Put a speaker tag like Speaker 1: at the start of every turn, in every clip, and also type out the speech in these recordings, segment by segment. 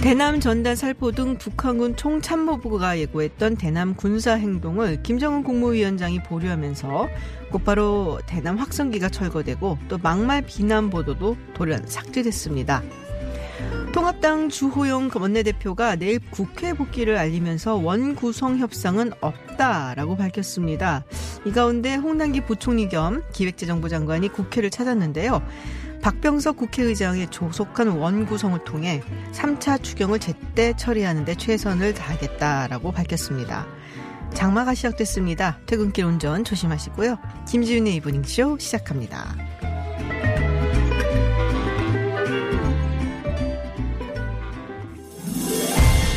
Speaker 1: 대남 전단 살포 등 북한군 총참모부가 예고했던 대남 군사 행동을 김정은 국무위원장이 보류하면서 곧바로 대남 확성기가 철거되고 또 막말 비난 보도도 돌연 삭제됐습니다. 통합당 주호영 원내대표가 내일 국회 복귀를 알리면서 원구성 협상은 없다라고 밝혔습니다. 이 가운데 홍남기 부총리 겸 기획재정부 장관이 국회를 찾았는데요. 박병석 국회의장의 조속한 원구성을 통해 3차 추경을 제때 처리하는 데 최선을 다하겠다라고 밝혔습니다. 장마가 시작됐습니다. 퇴근길 운전 조심하시고요. 김지윤의 이브닝쇼 시작합니다.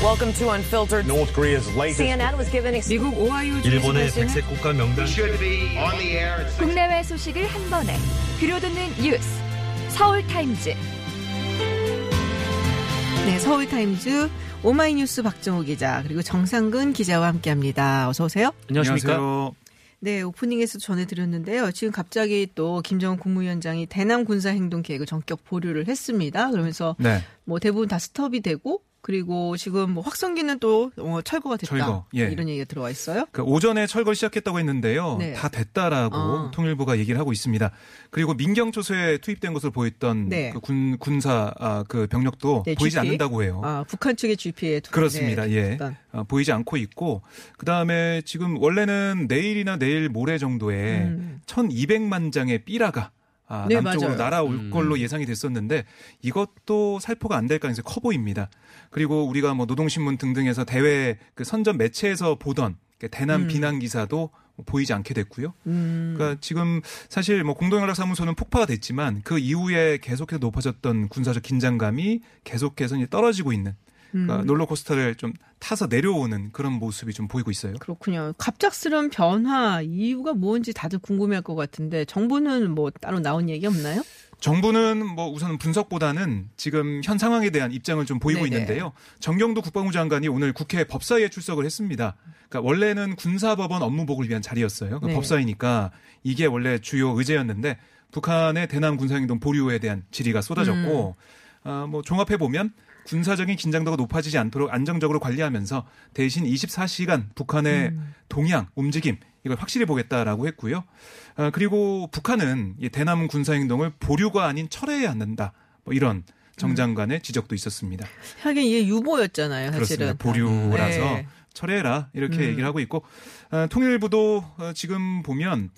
Speaker 2: Welcome to Unfiltered.
Speaker 3: North Korea's latest
Speaker 2: CNN was given ex-
Speaker 1: 미국 오하이오
Speaker 3: 일본의 백색 국가 명단
Speaker 4: should be on the air at six
Speaker 5: 국내외 소식을 한 번에 들려듣는 뉴스 서울타임즈
Speaker 1: 네, 서울타임즈 오마이뉴스 박정호 기자 그리고 정상근 기자와 함께합니다. 어서 오세요.
Speaker 3: 안녕하십니까?
Speaker 1: 네, 오프닝에서 전해드렸는데요. 지금 갑자기 또 김정은 국무위원장이 대남 군사 행동 계획을 전격 보류를 했습니다. 그러면서
Speaker 3: 네.
Speaker 1: 뭐 대부분 다 스톱이 되고 그리고 지금 뭐 확성기는 또 어, 철거가 됐다.
Speaker 3: 철거, 예.
Speaker 1: 이런 얘기가 들어와 있어요.
Speaker 3: 그 오전에 철거를 시작했다고 했는데요.
Speaker 1: 네.
Speaker 3: 다 됐다라고
Speaker 1: 어.
Speaker 3: 통일부가 얘기를 하고 있습니다. 그리고 민경초소에 투입된 것을 보였던
Speaker 1: 네.
Speaker 3: 그 군, 군사 아, 그 병력도
Speaker 1: 네,
Speaker 3: 보이지
Speaker 1: GP.
Speaker 3: 않는다고 해요.
Speaker 1: 아, 북한 측의 GP에
Speaker 3: 그렇습니다. 예. 어, 보이지 않고 있고 그다음에 지금 원래는 내일이나 내일 모레 정도에
Speaker 1: 음.
Speaker 3: 1200만 장의 삐라가 아,
Speaker 1: 네,
Speaker 3: 남쪽으로
Speaker 1: 맞아요.
Speaker 3: 날아올 걸로 예상이 됐었는데 이것도 살포가 안될 가능성이 커 보입니다. 그리고 우리가 뭐 노동신문 등등에서 대외 그 선전 매체에서 보던 그 대남 비난 기사도 보이지 않게 됐고요.
Speaker 1: 음.
Speaker 3: 그러니까 지금 사실 뭐 공동연락사무소는 폭파가 됐지만 그 이후에 계속해서 높아졌던 군사적 긴장감이 계속해서 이제 떨어지고 있는 그러니까
Speaker 1: 음.
Speaker 3: 롤러코스터를 좀 타서 내려오는 그런 모습이 좀 보이고 있어요.
Speaker 1: 그렇군요. 갑작스러운 변화 이유가 뭔지 다들 궁금해할 것 같은데 정부는 뭐 따로 나온 얘기 없나요?
Speaker 3: 정부는 뭐 우선 분석보다는 지금 현 상황에 대한 입장을 좀 보이고
Speaker 1: 네네.
Speaker 3: 있는데요. 정경도 국방부 장관이 오늘 국회 법사위에 출석을 했습니다. 그러니까 원래는 군사법원 업무복을 위한 자리였어요. 그러니까
Speaker 1: 네.
Speaker 3: 법사위니까 이게 원래 주요 의제였는데 북한의 대남 군사행동 보류에 대한 질의가 쏟아졌고 아, 뭐 종합해 보면 군사적인 긴장도가 높아지지 않도록 안정적으로 관리하면서 대신 24시간 북한의 동향, 움직임 이걸 확실히 보겠다라고 했고요. 아, 그리고 북한은 이 대남 군사 행동을 보류가 아닌 철회해야 한다. 뭐 이런 정 장관의 지적도 있었습니다.
Speaker 1: 하긴 이게 유보였잖아요, 사실은.
Speaker 3: 그렇습니다. 보류라서
Speaker 1: 네.
Speaker 3: 철회해라 이렇게
Speaker 1: 음.
Speaker 3: 얘기를 하고 있고 아, 통일부도 어, 지금 보면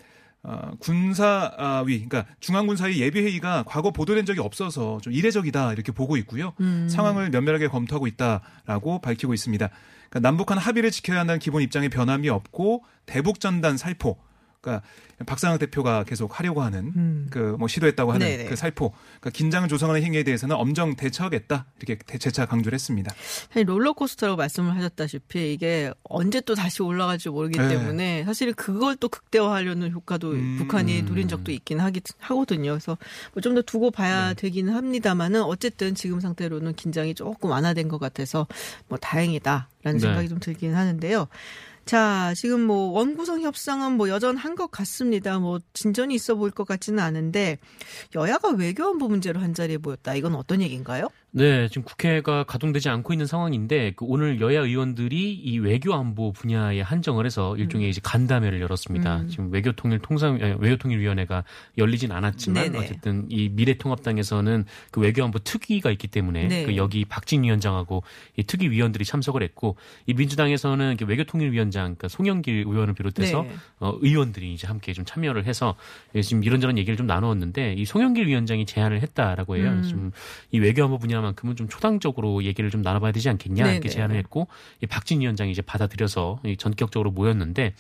Speaker 3: 어, 군사위, 그러니까 중앙군사위 예비회의가 과거 보도된 적이 없어서 좀 이례적이다 이렇게 보고 있고요.
Speaker 1: 음.
Speaker 3: 상황을 면밀하게 검토하고 있다라고 밝히고 있습니다. 그러니까 남북한 합의를 지켜야 한다는 기본 입장에 변함이 없고 대북 전단 살포, 그러니까 박상학 대표가 계속 하려고 하는
Speaker 1: 음.
Speaker 3: 그뭐 시도했다고 하는
Speaker 1: 네네.
Speaker 3: 그 살포, 그러니까 긴장을 조성하는 행위에 대해서는 엄정 대처하겠다 이렇게 대- 재차 강조를 했습니다.
Speaker 1: 사실 롤러코스터라고 말씀을 하셨다시피 이게 언제 또 다시 올라갈지 모르기
Speaker 3: 네.
Speaker 1: 때문에 사실 그걸 또 극대화하려는 효과도
Speaker 3: 음.
Speaker 1: 북한이 누린 적도 있긴 하기, 하거든요. 그래서 뭐 좀 더 두고 봐야
Speaker 3: 네.
Speaker 1: 되기는 합니다만은 어쨌든 지금 상태로는 긴장이 조금 완화된 것 같아서 뭐 다행이다라는
Speaker 6: 네.
Speaker 1: 생각이 좀 들긴 하는데요. 자, 지금 뭐 원구성 협상은 뭐 여전한 것 같습니다. 뭐 진전이 있어 보일 것 같지는 않은데 여야가 외교안보 문제로 한 자리에 모였다. 이건 어떤 얘기인가요?
Speaker 6: 네, 지금 국회가 가동되지 않고 있는 상황인데 그 오늘 여야 의원들이 이 외교 안보 분야에 한정을 해서 일종의 이제 간담회를 열었습니다.
Speaker 1: 음.
Speaker 6: 지금 외교통일 통상 에, 외교통일 위원회가 열리진 않았지만
Speaker 1: 네네.
Speaker 6: 어쨌든 이 미래통합당에서는 그 외교 안보 특위가 있기 때문에
Speaker 1: 네.
Speaker 6: 그 여기 박진 위원장하고 이 특위 위원들이 참석을 했고 이 민주당에서는 이렇게 외교통일 위원장 그러니까 송영길 의원을 비롯해서
Speaker 1: 네.
Speaker 6: 어, 의원들이 이제 함께 좀 참여를 해서 예, 지금 이런저런 얘기를 좀 나누었는데 이 송영길 위원장이 제안을 했다라고 해요.
Speaker 1: 음.
Speaker 6: 지금 이 외교 안보 분야만 분야만큼은 좀 초당적으로 얘기를 좀 나눠봐야 되지 않겠냐 이렇게
Speaker 1: 네네.
Speaker 6: 제안을 했고 이 박진 위원장이 이제 받아들여서 이 전격적으로 모였는데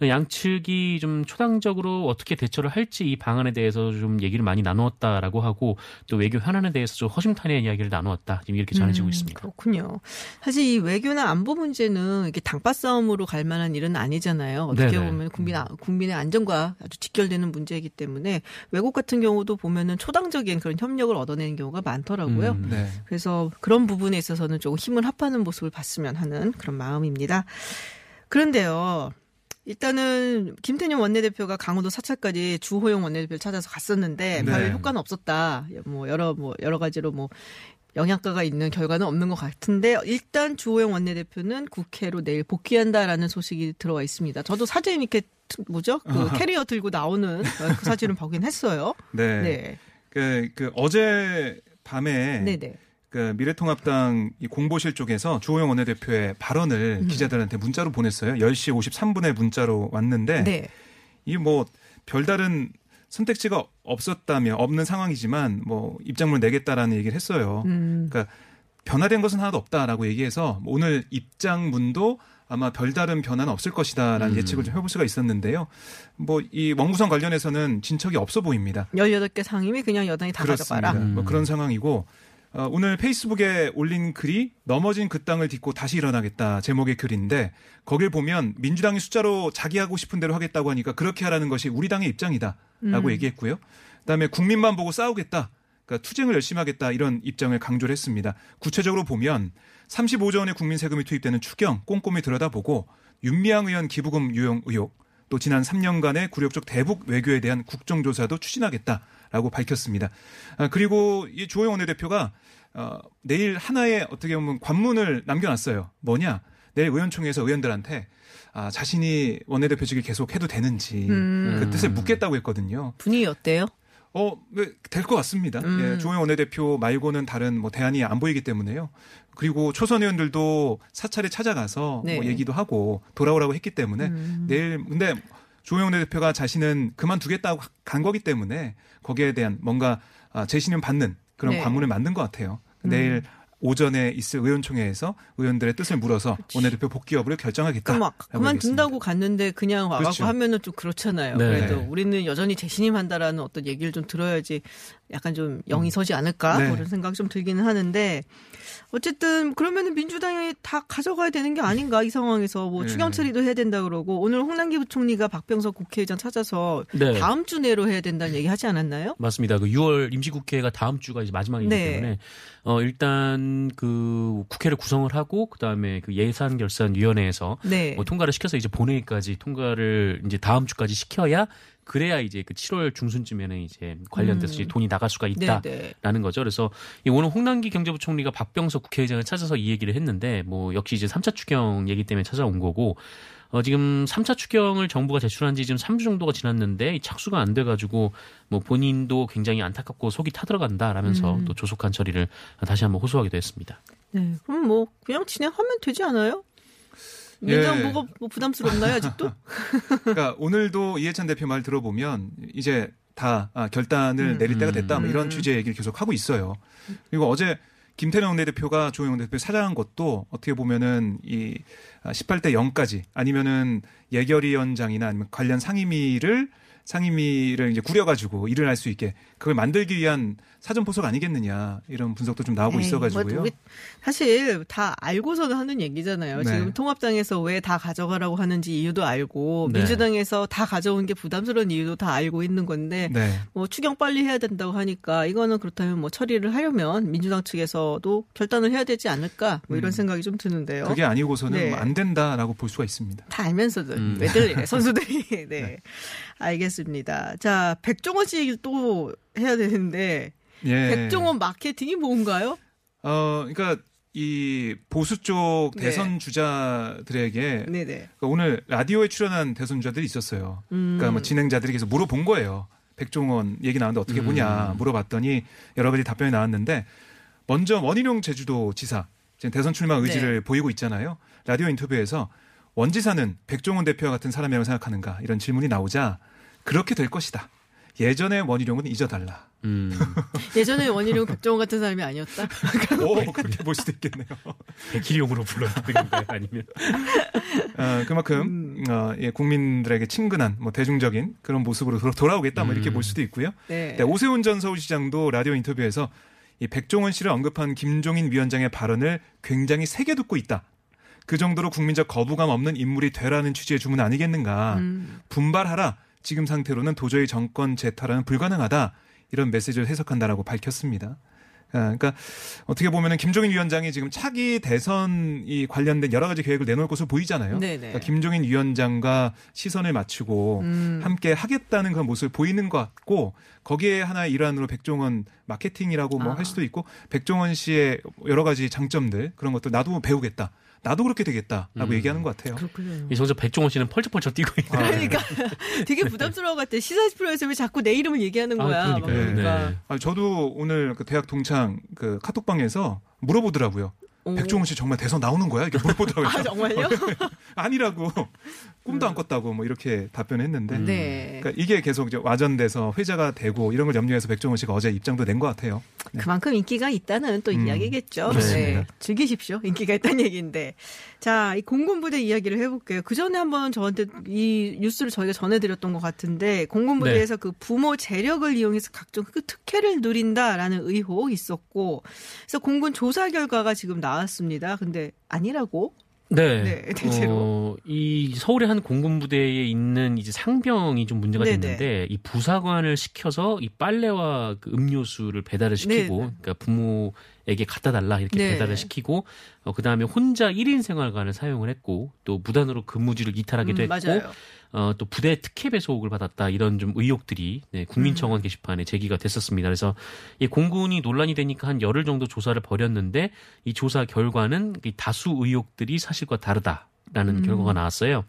Speaker 6: 양측이 좀 초당적으로 어떻게 대처를 할지 이 방안에 대해서 좀 얘기를 많이 나누었다라고 하고 또 외교 현안에 대해서 좀 허심탄회한 이야기를 나누었다 지금 이렇게 전해지고
Speaker 1: 음,
Speaker 6: 있습니다.
Speaker 1: 그렇군요. 사실 이 외교나 안보 문제는 이렇게 당파 싸움으로 갈 만한 일은 아니잖아요. 어떻게
Speaker 6: 네네.
Speaker 1: 보면 국민 아- 국민의 안전과 아주 직결되는 문제이기 때문에 외국 같은 경우도 보면은 초당적인 그런 협력을 얻어내는 경우가 많더라고요.
Speaker 6: 음.
Speaker 3: 네.
Speaker 1: 그래서 그런 부분에 있어서는 조금 힘을 합하는 모습을 봤으면 하는 그런 마음입니다. 그런데요. 일단은 김태년 원내대표가 강원도 사찰까지 주호영 원내대표를 찾아서 갔었는데
Speaker 3: 네.
Speaker 1: 별 효과는 없었다. 뭐 여러 뭐 여러 가지로 뭐 영향가가 있는 결과는 없는 것 같은데 일단 주호영 원내대표는 국회로 내일 복귀한다라는 소식이 들어와 있습니다. 저도 사진 이렇게 뭐죠? 그 캐리어 들고 나오는 그 사진을 보긴 했어요.
Speaker 3: 네.
Speaker 1: 네.
Speaker 3: 그, 그 어제 밤에
Speaker 1: 네, 네.
Speaker 3: 그 미래통합당 이 공보실 쪽에서 주호영 원내대표의 발언을
Speaker 1: 음.
Speaker 3: 기자들한테 문자로 보냈어요. 10시 53분에 문자로 왔는데
Speaker 1: 네.
Speaker 3: 이뭐 별다른 선택지가 없었다면 없는 상황이지만 뭐 입장문을 내겠다라는 얘기를 했어요.
Speaker 1: 음.
Speaker 3: 그러니까 변화된 것은 하나도 없다라고 얘기해서 뭐 오늘 입장문도 아마 별다른 변화는 없을 것이다라는
Speaker 6: 음.
Speaker 3: 예측을 좀 해볼 수가 있었는데요. 뭐 이 원구성 관련해서는 진척이 없어 보입니다.
Speaker 1: 18개 상임위 그냥 여당이 다
Speaker 3: 그렇습니다.
Speaker 1: 가져가라.
Speaker 3: 뭐 그런 상황이고 어, 오늘 페이스북에 올린 글이 넘어진 그 땅을 딛고 다시 일어나겠다 제목의 글인데 거길 보면 민주당이 숫자로 자기 하고 싶은 대로 하겠다고 하니까 그렇게 하라는 것이 우리 당의 입장이다라고
Speaker 1: 음.
Speaker 3: 얘기했고요. 그다음에 국민만 보고 싸우겠다. 그러니까 투쟁을 열심히 하겠다 이런 입장을 강조를 했습니다. 구체적으로 보면 35조 원의 국민 세금이 투입되는 추경 꼼꼼히 들여다보고 윤미향 의원 기부금 유용 의혹 또 지난 3년간의 굴욕적 대북 외교에 대한 국정조사도 추진하겠다라고 밝혔습니다. 아, 그리고 이 주호영 원내대표가 어, 내일 하나의 어떻게 보면 관문을 남겨놨어요. 뭐냐? 내일 의원총회에서 의원들한테 아, 자신이 원내대표직을 계속 해도 되는지
Speaker 1: 음.
Speaker 3: 그 뜻을 묻겠다고 했거든요.
Speaker 1: 분위기 어때요?
Speaker 3: 어, 될것 같습니다.
Speaker 1: 음.
Speaker 3: 예, 조영 원내대표 말고는 다른 뭐 대안이 안 보이기 때문에요. 그리고 초선 의원들도 사찰에 찾아가서
Speaker 1: 네.
Speaker 3: 뭐 얘기도 하고 돌아오라고 했기 때문에
Speaker 1: 음.
Speaker 3: 내일 근데 조영 원내대표가 자신은 그만두겠다고 간 거기 때문에 거기에 대한 뭔가 아, 재신임 받는 그런
Speaker 1: 네.
Speaker 3: 관문을 만든 것 같아요.
Speaker 1: 음.
Speaker 3: 내일 오전에 있을 의원총회에서 의원들의 뜻을 물어서 원내대표 복귀 여부를 결정하겠다.
Speaker 1: 막 그만둔다고 갔는데 그냥 와갖고
Speaker 3: 그렇죠.
Speaker 1: 하면은 좀 그렇잖아요.
Speaker 6: 네.
Speaker 1: 그래도 우리는 여전히 재신임한다라는 어떤 얘기를 좀 들어야지 약간 좀 영이 서지 않을까
Speaker 3: 네.
Speaker 1: 그런 생각이 좀 들기는 하는데 어쨌든 그러면은 민주당이 다 가져가야 되는 게 아닌가 이 상황에서 뭐
Speaker 3: 네.
Speaker 1: 추경 처리도 해야 된다 그러고 오늘 홍남기 부총리가 박병석 국회의장 찾아서
Speaker 6: 네.
Speaker 1: 다음 주 내로 해야 된다는 얘기 하지 않았나요?
Speaker 6: 맞습니다. 그 6월 임시국회가 다음 주가 이제 마지막이기
Speaker 1: 네.
Speaker 6: 때문에 어 일단 그 국회를 구성을 하고 그다음에 그 예산 결산 위원회에서
Speaker 1: 네.
Speaker 6: 뭐 통과를 시켜서 이제 본회의까지 통과를 이제 다음 주까지 시켜야 그래야 이제 그 7월 중순쯤에는 이제 관련돼서
Speaker 1: 음.
Speaker 6: 돈이 나갈 수가 있다.
Speaker 1: 네, 네.
Speaker 6: 라는 거죠. 그래서 이 오늘 홍남기 경제부총리가 박병석 국회의장을 찾아서 이 얘기를 했는데 뭐 역시 이제 3차 추경 얘기 때문에 찾아온 거고 어 지금 3차 추경을 정부가 제출한 지 지금 3주 정도가 지났는데 이 착수가 안 돼 가지고 뭐 본인도 굉장히 안타깝고 속이 타들어간다라면서
Speaker 1: 음.
Speaker 6: 또 조속한 처리를 다시 한번 호소하기도 했습니다.
Speaker 1: 네. 그럼 뭐 그냥 진행하면 되지 않아요?
Speaker 3: 예.
Speaker 1: 뭐가 뭐 부담스럽나요 아직도?
Speaker 3: 그러니까 오늘도 이해찬 대표 말 들어보면 이제 다 아, 결단을
Speaker 1: 음.
Speaker 3: 내릴 때가 됐다. 뭐 이런
Speaker 1: 음.
Speaker 3: 취지의 얘기를 계속 하고 있어요. 그리고 어제 김태년 원내대표가 조영 원내대표 사장한 것도 어떻게 보면은 이 18대 0까지 아니면은 예결위원장이나 아니면 관련 상임위를 상임위를 이제 구려가지고 일을 할 수 있게 그걸 만들기 위한 사전 포석 아니겠느냐 이런 분석도 좀 나오고
Speaker 1: 에이,
Speaker 3: 있어가지고요.
Speaker 1: 뭐 우리 사실 다 알고서는 하는 얘기잖아요.
Speaker 3: 네.
Speaker 1: 지금 통합당에서 왜 다 가져가라고 하는지 이유도 알고
Speaker 6: 네.
Speaker 1: 민주당에서 다 가져온 게 부담스러운 이유도 다 알고 있는 건데
Speaker 3: 네.
Speaker 1: 뭐 추경 빨리 해야 된다고 하니까 이거는 그렇다면 뭐 처리를 하려면 민주당 측에서도 결단을 해야 되지 않을까 뭐 이런
Speaker 3: 음.
Speaker 1: 생각이 좀 드는데요.
Speaker 3: 그게 아니고서는
Speaker 1: 네.
Speaker 3: 뭐안 된다라고 볼 수가 있습니다.
Speaker 1: 다 알면서도
Speaker 6: 음.
Speaker 1: 왜들 선수들이 네. 알겠습니다. 자 백종원 씨 얘기 또 해야 되는데
Speaker 3: 예.
Speaker 1: 백종원 마케팅이 뭔가요?
Speaker 3: 어, 그러니까 이 보수 쪽
Speaker 1: 네.
Speaker 3: 대선 주자들에게
Speaker 1: 네네.
Speaker 3: 그러니까 오늘 라디오에 출연한 대선 주자들이 있었어요.
Speaker 1: 음.
Speaker 3: 그러니까 뭐 진행자들이 계속 물어본 거예요. 백종원 얘기 나왔는데 어떻게 보냐 물어봤더니 여러 가지 답변이 나왔는데 먼저 원희룡 제주도 지사 지금 대선 출마 의지를 보이고 있잖아요. 라디오 인터뷰에서 원 지사는 백종원 대표와 같은 사람이라고 생각하는가 이런 질문이 나오자 그렇게 될 것이다. 예전의 원희룡은 잊어달라.
Speaker 6: 음.
Speaker 1: 예전에 원희룡 백종원 같은 사람이 아니었다.
Speaker 3: 오 그렇게 볼 수도 있겠네요.
Speaker 6: 백희룡으로 불렀던 건가요? 아니면
Speaker 3: 어, 그만큼 어, 예, 국민들에게 친근한 뭐 대중적인 그런 모습으로 돌아- 돌아오겠다 뭐 이렇게 볼 수도 있고요.
Speaker 1: 네.
Speaker 3: 네, 오세훈 전 서울시장도 라디오 인터뷰에서 이 백종원 씨를 언급한 김종인 위원장의 발언을 굉장히 세게 듣고 있다. 그 정도로 국민적 거부감 없는 인물이 되라는 취지의 주문 아니겠는가.
Speaker 1: 음.
Speaker 3: 분발하라. 지금 상태로는 도저히 정권 재탈환은 불가능하다. 이런 메시지를 해석한다라고 밝혔습니다. 아, 그러니까 어떻게 보면은 김종인 위원장이 지금 차기 대선이 관련된 여러 가지 계획을 내놓을 것으로 보이잖아요.
Speaker 1: 네네.
Speaker 3: 그러니까 김종인 위원장과 시선을 맞추고
Speaker 1: 음.
Speaker 3: 함께 하겠다는 그런 모습을 보이는 것 같고 거기에 하나의 일환으로 백종원 마케팅이라고 뭐
Speaker 1: 아.
Speaker 3: 할 수도 있고 백종원 씨의 여러 가지 장점들 그런 것들 나도 배우겠다. 나도 그렇게 되겠다라고
Speaker 6: 음.
Speaker 3: 얘기하는 것 같아요.
Speaker 1: 그렇군요.
Speaker 6: 이 정서 백종원 씨는 펄쩍펄쩍 뛰고 있는.
Speaker 3: 아, 네.
Speaker 1: 그러니까 되게 부담스러워 같아. 시사 프로에서 왜 자꾸 내 이름을 얘기하는
Speaker 6: 아,
Speaker 1: 거야. 막
Speaker 6: 그러니까요.
Speaker 1: 그러니까.
Speaker 6: 네.
Speaker 3: 아, 저도 오늘 그 대학 동창 그 카톡방에서 물어보더라고요.
Speaker 1: 오.
Speaker 3: 백종원 씨 정말 대선 나오는 거야? 이렇게 물어보더라고요.
Speaker 1: 아 정말요?
Speaker 3: 아니라고 꿈도 안 꿨다고 뭐 이렇게 답변했는데
Speaker 1: 네.
Speaker 3: 그러니까 이게 계속 이제 와전돼서 회자가 되고 이런 걸 염려해서 백종원 씨가 어제 입장도 낸 것 같아요.
Speaker 1: 그만큼 인기가 있다는 또
Speaker 3: 음,
Speaker 1: 이야기겠죠. 네. 즐기십시오. 인기가 있다는 얘기인데. 자, 이 공군부대 이야기를 해볼게요. 그 전에 한번 저한테 이 뉴스를 저희가 전해드렸던 것 같은데, 공군부대에서 그 부모 재력을 이용해서 각종 그 특혜를 누린다라는 의혹이 있었고, 그래서 공군 조사 결과가 지금 나왔습니다. 근데 아니라고?
Speaker 6: 네.
Speaker 1: 네, 대체로.
Speaker 6: 어, 이 서울의 한 공군부대에 있는 이제 상병이 좀 문제가
Speaker 1: 네네.
Speaker 6: 됐는데 이 부사관을 시켜서 이 빨래와 그 음료수를 배달을 시키고
Speaker 1: 네네.
Speaker 6: 그러니까 부모에게 갖다 달라 이렇게
Speaker 1: 네.
Speaker 6: 배달을 시키고 어, 그 다음에 혼자 1인 생활관을 사용을 했고 또 무단으로 근무지를 이탈하기도
Speaker 1: 음,
Speaker 6: 했고
Speaker 1: 맞아요.
Speaker 6: 어, 또 부대 특혜 배속을 받았다 이런 좀 의혹들이 네,
Speaker 1: 음.
Speaker 6: 국민청원 게시판에 제기가 됐었습니다. 그래서 이 공군이 논란이 되니까 한 열흘 정도 조사를 벌였는데 이 조사 결과는 이 다수 의혹들이 사실과 다르다라는
Speaker 1: 음.
Speaker 6: 결과가 나왔어요.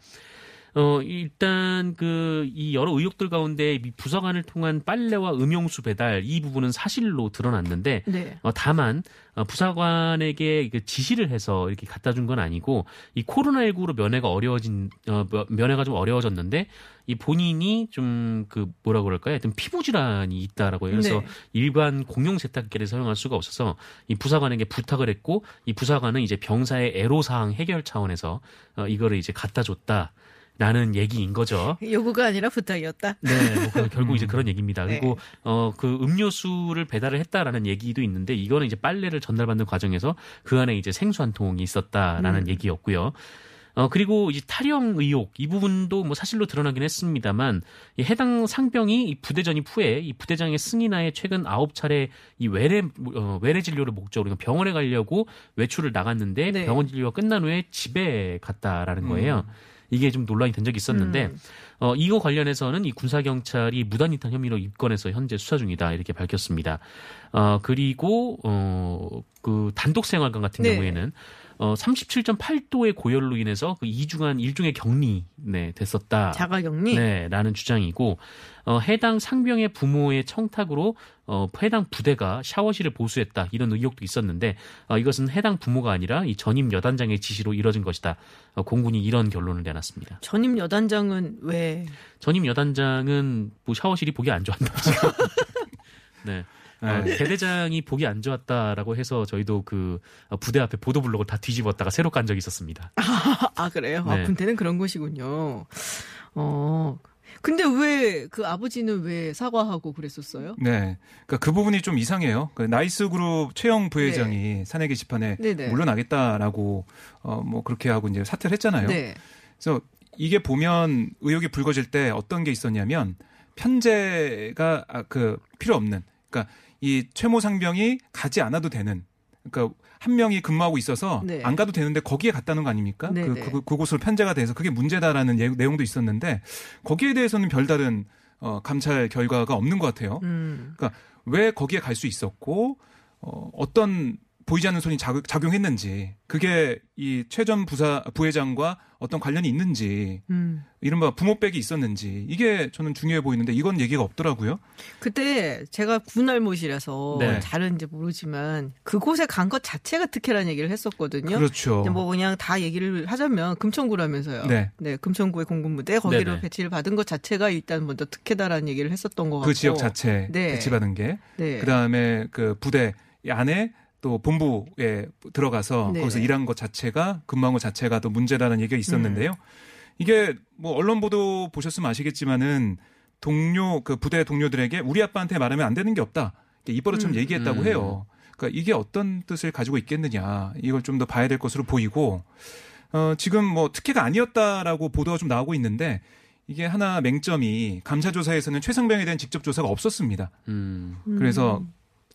Speaker 6: 어, 일단 그 이 여러 의혹들 가운데 이 부사관을 통한 빨래와 음용수 배달 이 부분은 사실로 드러났는데
Speaker 1: 네.
Speaker 6: 어, 다만 어, 부사관에게 그 지시를 해서 이렇게 갖다 준 건 아니고 이 코로나19로 면회가 어려워진 어, 며- 면회가 좀 어려워졌는데 이 본인이 좀 그 뭐라 그럴까요? 하여튼 피부 질환이 있다라고. 그래서
Speaker 1: 네.
Speaker 6: 일반 공용 세탁기를 사용할 수가 없어서 이 부사관에게 부탁을 했고 이 부사관은 이제 병사의 애로 사항 해결 차원에서 어, 이거를 이제 갖다 줬다. 라는 얘기인 거죠.
Speaker 1: 요구가 아니라 부탁이었다.
Speaker 6: 네, 뭐 그- 결국 이제 그런 얘기입니다.
Speaker 1: 네.
Speaker 6: 그리고 어그 음료수를 배달을 했다라는 얘기도 있는데 이거는 이제 빨래를 전달받는 과정에서 그 안에 이제 생수 한 통이 있었다라는
Speaker 1: 음.
Speaker 6: 얘기였고요. 어 그리고 이제 탈영 의혹 이 부분도 뭐 사실로 드러나긴 했습니다만 이 해당 상병이 이 부대 전입 후에 이 부대장의 승인하에 최근 아홉 차례 이 외래 어, 외래 진료를 목적으로 병원에 가려고 외출을 나갔는데
Speaker 1: 네.
Speaker 6: 병원 진료가 끝난 후에 집에 갔다라는 거예요. 이게 좀 논란이 된 적이 있었는데
Speaker 1: 음.
Speaker 6: 어, 이거 관련해서는 이 군사 경찰이 무단 이탈 혐의로 입건해서 현재 수사 중이다 이렇게 밝혔습니다. 어, 그리고 어, 그 단독 생활관 같은
Speaker 1: 네.
Speaker 6: 경우에는 어, 37.8도의 고열로 인해서 그 2주간 일종의 격리 네, 됐었다.
Speaker 1: 자가 격리.
Speaker 6: 네, 라는 주장이고 어, 해당 상병의 부모의 청탁으로 어, 해당 부대가 샤워실을 보수했다 이런 의혹도 있었는데 어, 이것은 해당 부모가 아니라 이 전임 여단장의 지시로 이뤄진 것이다. 어, 공군이 이런 결론을 내놨습니다.
Speaker 1: 전임 여단장은 왜?
Speaker 6: 전임 여단장은 뭐 샤워실이 보기 안 좋았나 지금. 네. 어,
Speaker 3: 네.
Speaker 6: 대대장이 보기 안 좋았다라고 해서 저희도 그 어, 부대 앞에 보도 블록을 다 뒤집었다가 새로 깐 적이 있었습니다.
Speaker 1: 아, 그래요?
Speaker 6: 네.
Speaker 1: 아, 군대는 그런 곳이군요. 어. 근데 왜 그 아버지는 왜 사과하고 그랬었어요?
Speaker 3: 네. 그러니까 그 부분이 좀 이상해요. 그 나이스 그룹 최영 부회장이 사내 게시판에
Speaker 1: 네. 네네.
Speaker 3: 물러나겠다라고 어 뭐 그렇게 하고 이제 사퇴를 했잖아요.
Speaker 1: 네.
Speaker 3: 그래서 이게 보면 의혹이 불거질 때 어떤 게 있었냐면 편제가 아, 그 필요 없는 그러니까 이 최모 상병이 가지 않아도 되는 그러니까 한 명이 근무하고 있어서
Speaker 1: 네.
Speaker 3: 안 가도 되는데 거기에 갔다는 거 아닙니까?
Speaker 1: 네,
Speaker 3: 그,
Speaker 1: 네.
Speaker 3: 그 그곳으로 편제가 돼서 그게 문제다라는 예- 내용도 있었는데 거기에 대해서는 별다른 어, 감찰 결과가 없는 것 같아요.
Speaker 1: 음.
Speaker 3: 왜 거기에 갈 수 있었고 어, 어떤 보이지 않는 손이 작- 작용했는지 그게 이 최전 부사 부회장과 어떤 관련이 있는지
Speaker 1: 음.
Speaker 3: 이른바 부모백이 있었는지 이게 저는 중요해 보이는데 이건 얘기가 없더라고요.
Speaker 1: 그때 제가 군알못이라서
Speaker 6: 네.
Speaker 1: 잘은지 모르지만 그곳에 간 것 자체가 특혜라는 얘기를 했었거든요.
Speaker 3: 그렇죠.
Speaker 1: 뭐 그냥 다 얘기를 하자면 금천구라면서요.
Speaker 3: 네.
Speaker 1: 금천구의 공군부대 거기로
Speaker 6: 네네.
Speaker 1: 배치를 받은 것 자체가 일단 먼저 특혜다라는 얘기를 했었던 것 같고.
Speaker 3: 그 지역 자체
Speaker 1: 네.
Speaker 3: 배치받은 게
Speaker 1: 네.
Speaker 3: 그다음에 그 부대 안에 또 본부에 들어가서
Speaker 1: 네네.
Speaker 3: 거기서 일한 것 자체가 근무한 것 자체가 또 문제라는 얘기가 있었는데요.
Speaker 1: 음.
Speaker 3: 이게 뭐 언론 보도 보셨으면 아시겠지만은 동료 그 부대 동료들에게 우리 아빠한테 말하면 안 되는 게 없다. 입버릇처럼
Speaker 1: 음.
Speaker 3: 얘기했다고
Speaker 6: 음.
Speaker 3: 해요. 그러니까 이게 어떤 뜻을 가지고 있겠느냐 이걸 좀 더 봐야 될 것으로 보이고 어 지금 뭐 특혜가 아니었다라고 보도가 좀 나오고 있는데 이게 하나 맹점이 감사 조사에서는 최성병에 대한 직접 조사가 없었습니다.
Speaker 6: 음.
Speaker 3: 그래서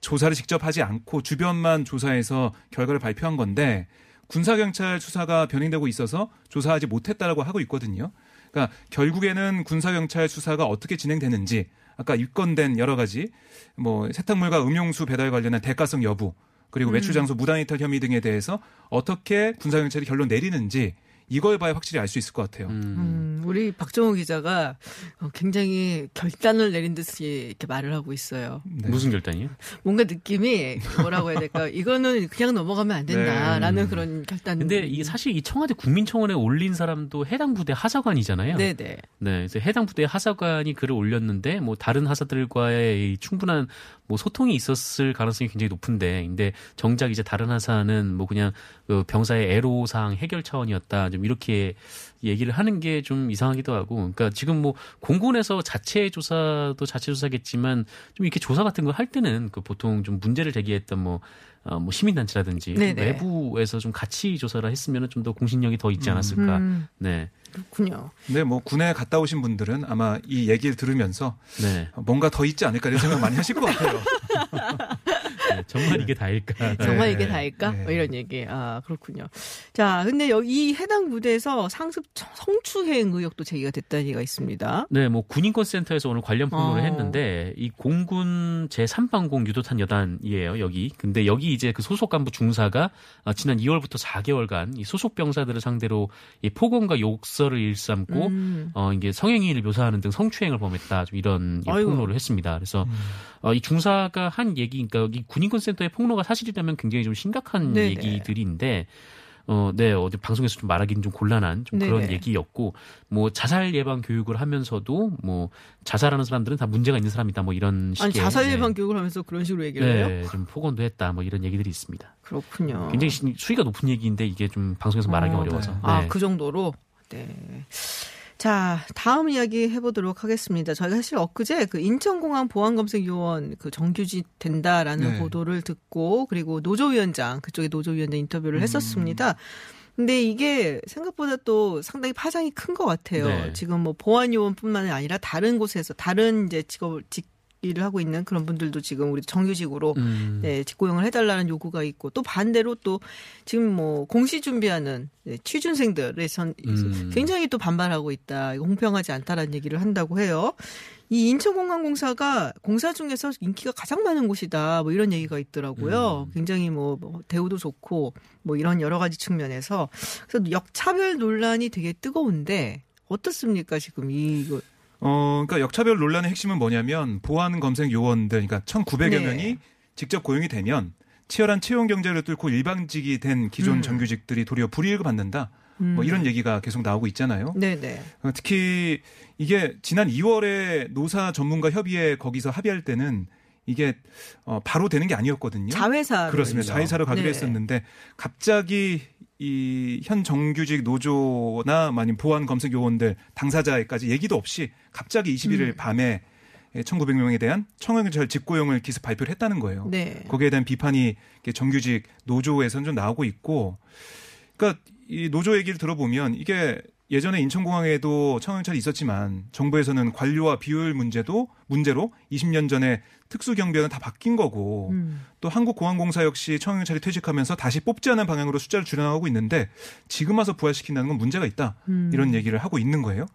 Speaker 3: 조사를 직접 하지 않고 주변만 조사해서 결과를 발표한 건데 군사경찰 수사가 변행되고 있어서 조사하지 못했다라고 하고 있거든요. 그러니까 결국에는 군사경찰 수사가 어떻게 진행되는지 아까 입건된 여러 가지 뭐 세탁물과 음용수 배달 관련한 대가성 여부 그리고
Speaker 1: 음.
Speaker 3: 외출 장소 무단 이탈 혐의 등에 대해서 어떻게 군사경찰이 결론 내리는지 이걸 봐야 확실히 알 수 있을 것 같아요.
Speaker 6: 음.
Speaker 1: 음, 우리 박정호 기자가 어, 굉장히 결단을 내린 듯이 이렇게 말을 하고 있어요.
Speaker 3: 네.
Speaker 6: 무슨 결단이요?
Speaker 1: 뭔가 느낌이 뭐라고 해야 될까? 이거는 그냥 넘어가면 안 된다라는
Speaker 6: 네.
Speaker 1: 그런 결단.
Speaker 6: 근데 이게 사실 이 청와대 국민청원에 올린 사람도 해당 부대 하사관이잖아요.
Speaker 1: 네네.
Speaker 6: 네, 그래서 해당 부대 하사관이 글을 올렸는데 뭐 다른 하사들과의 이 충분한 뭐 소통이 있었을 가능성이 굉장히 높은데, 근데 정작 이제 다른 하사는 뭐 그냥 그 병사의 애로사항 해결 차원이었다, 좀 이렇게 얘기를 하는 게 좀 이상하기도 하고, 그러니까 지금 뭐 공군에서 자체 조사도 자체 조사겠지만 좀 이렇게 조사 같은 걸할 때는 그 보통 좀 문제를 제기했던 뭐 어, 뭐 시민단체라든지
Speaker 1: 네네.
Speaker 6: 외부에서 좀 같이 조사를 했으면 좀 더 공신력이 더 있지 않았을까.
Speaker 1: 음,
Speaker 6: 네,
Speaker 1: 그렇군요.
Speaker 3: 근데 뭐 군에 갔다 오신 분들은 아마 이 얘기를 들으면서
Speaker 6: 네.
Speaker 3: 뭔가 더 있지 않을까 이런 생각 많이 하실 것 같아요.
Speaker 6: 네, 정말 이게 다일까?
Speaker 1: 정말
Speaker 3: 네.
Speaker 1: 이게 다일까?
Speaker 3: 네.
Speaker 1: 뭐 이런 얘기. 아, 그렇군요. 자, 근데 여기 이 해당 부대에서 상습 성추행 의혹도 제기가 됐다는 얘기가 있습니다.
Speaker 6: 네, 뭐 군인권센터에서 오늘 관련 폭로를
Speaker 1: 어.
Speaker 6: 했는데 이 공군 제 3방공 유도탄 여단이에요 여기. 근데 여기 이제 그 소속 간부 중사가 어, 지난 2월부터 4개월간 이 소속 병사들을 상대로 이 폭언과 욕설을 일삼고
Speaker 1: 음.
Speaker 6: 어 이게 성행위를 묘사하는 등 성추행을 범했다 좀 이런. 폭로를 했습니다. 그래서 어, 이 중사가 한 얘기, 그러니까 이 군인 권센터의 폭로가 사실이라면 굉장히 좀 심각한
Speaker 1: 네네.
Speaker 6: 얘기들인데. 어, 네, 어디 방송에서 좀 말하기는 좀 곤란한 좀 그런
Speaker 1: 네네.
Speaker 6: 얘기였고, 뭐 자살 예방 교육을 하면서도 뭐 자살하는 사람들은 다 문제가 있는 사람이다, 뭐 이런 식의
Speaker 1: 아니, 자살
Speaker 6: 네.
Speaker 1: 예방 교육을 하면서 그런 식으로 얘기를 해요?
Speaker 6: 네, 좀 폭언도 했다, 뭐 이런 얘기들이 있습니다.
Speaker 1: 그렇군요.
Speaker 6: 굉장히 시- 수위가 높은 얘기인데 이게 좀 방송에서 말하기
Speaker 1: 어,
Speaker 6: 어려워서.
Speaker 3: 네.
Speaker 1: 아,
Speaker 6: 네.
Speaker 1: 그 정도로? 네. 자, 다음 이야기 해보도록 하겠습니다. 저희가 사실 엊그제 그 인천공항 보안검색요원 그 정규직 된다라는
Speaker 3: 네.
Speaker 1: 보도를 듣고 그리고 노조위원장, 그쪽에 노조위원장 인터뷰를
Speaker 3: 음.
Speaker 1: 했었습니다. 근데 이게 생각보다 또 상당히 파장이 큰 것 같아요.
Speaker 6: 네.
Speaker 1: 지금 뭐 보안요원뿐만 아니라 다른 곳에서 다른 이제 직업을 직 일을 하고 있는 그런 분들도 지금 우리 정규직으로
Speaker 6: 음.
Speaker 1: 네, 직고용을 해달라는 요구가 있고 또 반대로 또 지금 뭐 공시 준비하는 네, 취준생들에 선
Speaker 6: 음.
Speaker 1: 굉장히 또 반발하고 있다. 이거 공평하지 않다라는 얘기를 한다고 해요. 이 인천공항공사가 공사 중에서 인기가 가장 많은 곳이다. 뭐 이런 얘기가 있더라고요.
Speaker 6: 음.
Speaker 1: 굉장히 뭐, 뭐 대우도 좋고 뭐 이런 여러 가지 측면에서 그래서 역차별 논란이 되게 뜨거운데 어떻습니까 지금 이거
Speaker 3: 어, 그러니까 역차별 논란의 핵심은 뭐냐면 보안 검색 요원들, 그러니까 1,900여
Speaker 1: 네.
Speaker 3: 명이 직접 고용이 되면 치열한 채용 경쟁을 뚫고 일방직이 된 기존
Speaker 1: 음.
Speaker 3: 정규직들이 도리어 불이익을 받는다. 뭐 이런 얘기가 계속 나오고 있잖아요.
Speaker 1: 네네.
Speaker 3: 어, 특히 이게 지난 2월에 노사 전문가 협의회 거기서 합의할 때는 이게 어, 바로 되는 게 아니었거든요.
Speaker 1: 자회사
Speaker 3: 그렇습니다. 자회사로 가기로
Speaker 1: 네.
Speaker 3: 했었는데 갑자기 이 현 정규직 노조나 아니면 보안 검색 요원들 당사자에까지 얘기도 없이 갑자기 21일
Speaker 1: 음.
Speaker 3: 밤에 1,900명에 대한 청원경찰 직고용을 기습 발표를 했다는 거예요.
Speaker 1: 네.
Speaker 3: 거기에 대한 비판이 정규직 노조에서는 좀 나오고 있고, 그러니까 이 노조 얘기를 들어보면 이게 예전에 인천공항에도 청원경찰이 있었지만 정부에서는 관료와 비효율 문제도 문제로 20년 전에 특수경비원은 다 바뀐 거고
Speaker 1: 음.
Speaker 3: 또 한국공항공사 역시 청영경찰이 퇴직하면서 다시 뽑지 않은 방향으로 숫자를 줄여나가고 있는데 지금 와서 부활시킨다는 건 문제가 있다
Speaker 1: 음.
Speaker 3: 이런 얘기를 하고 있는 거예요.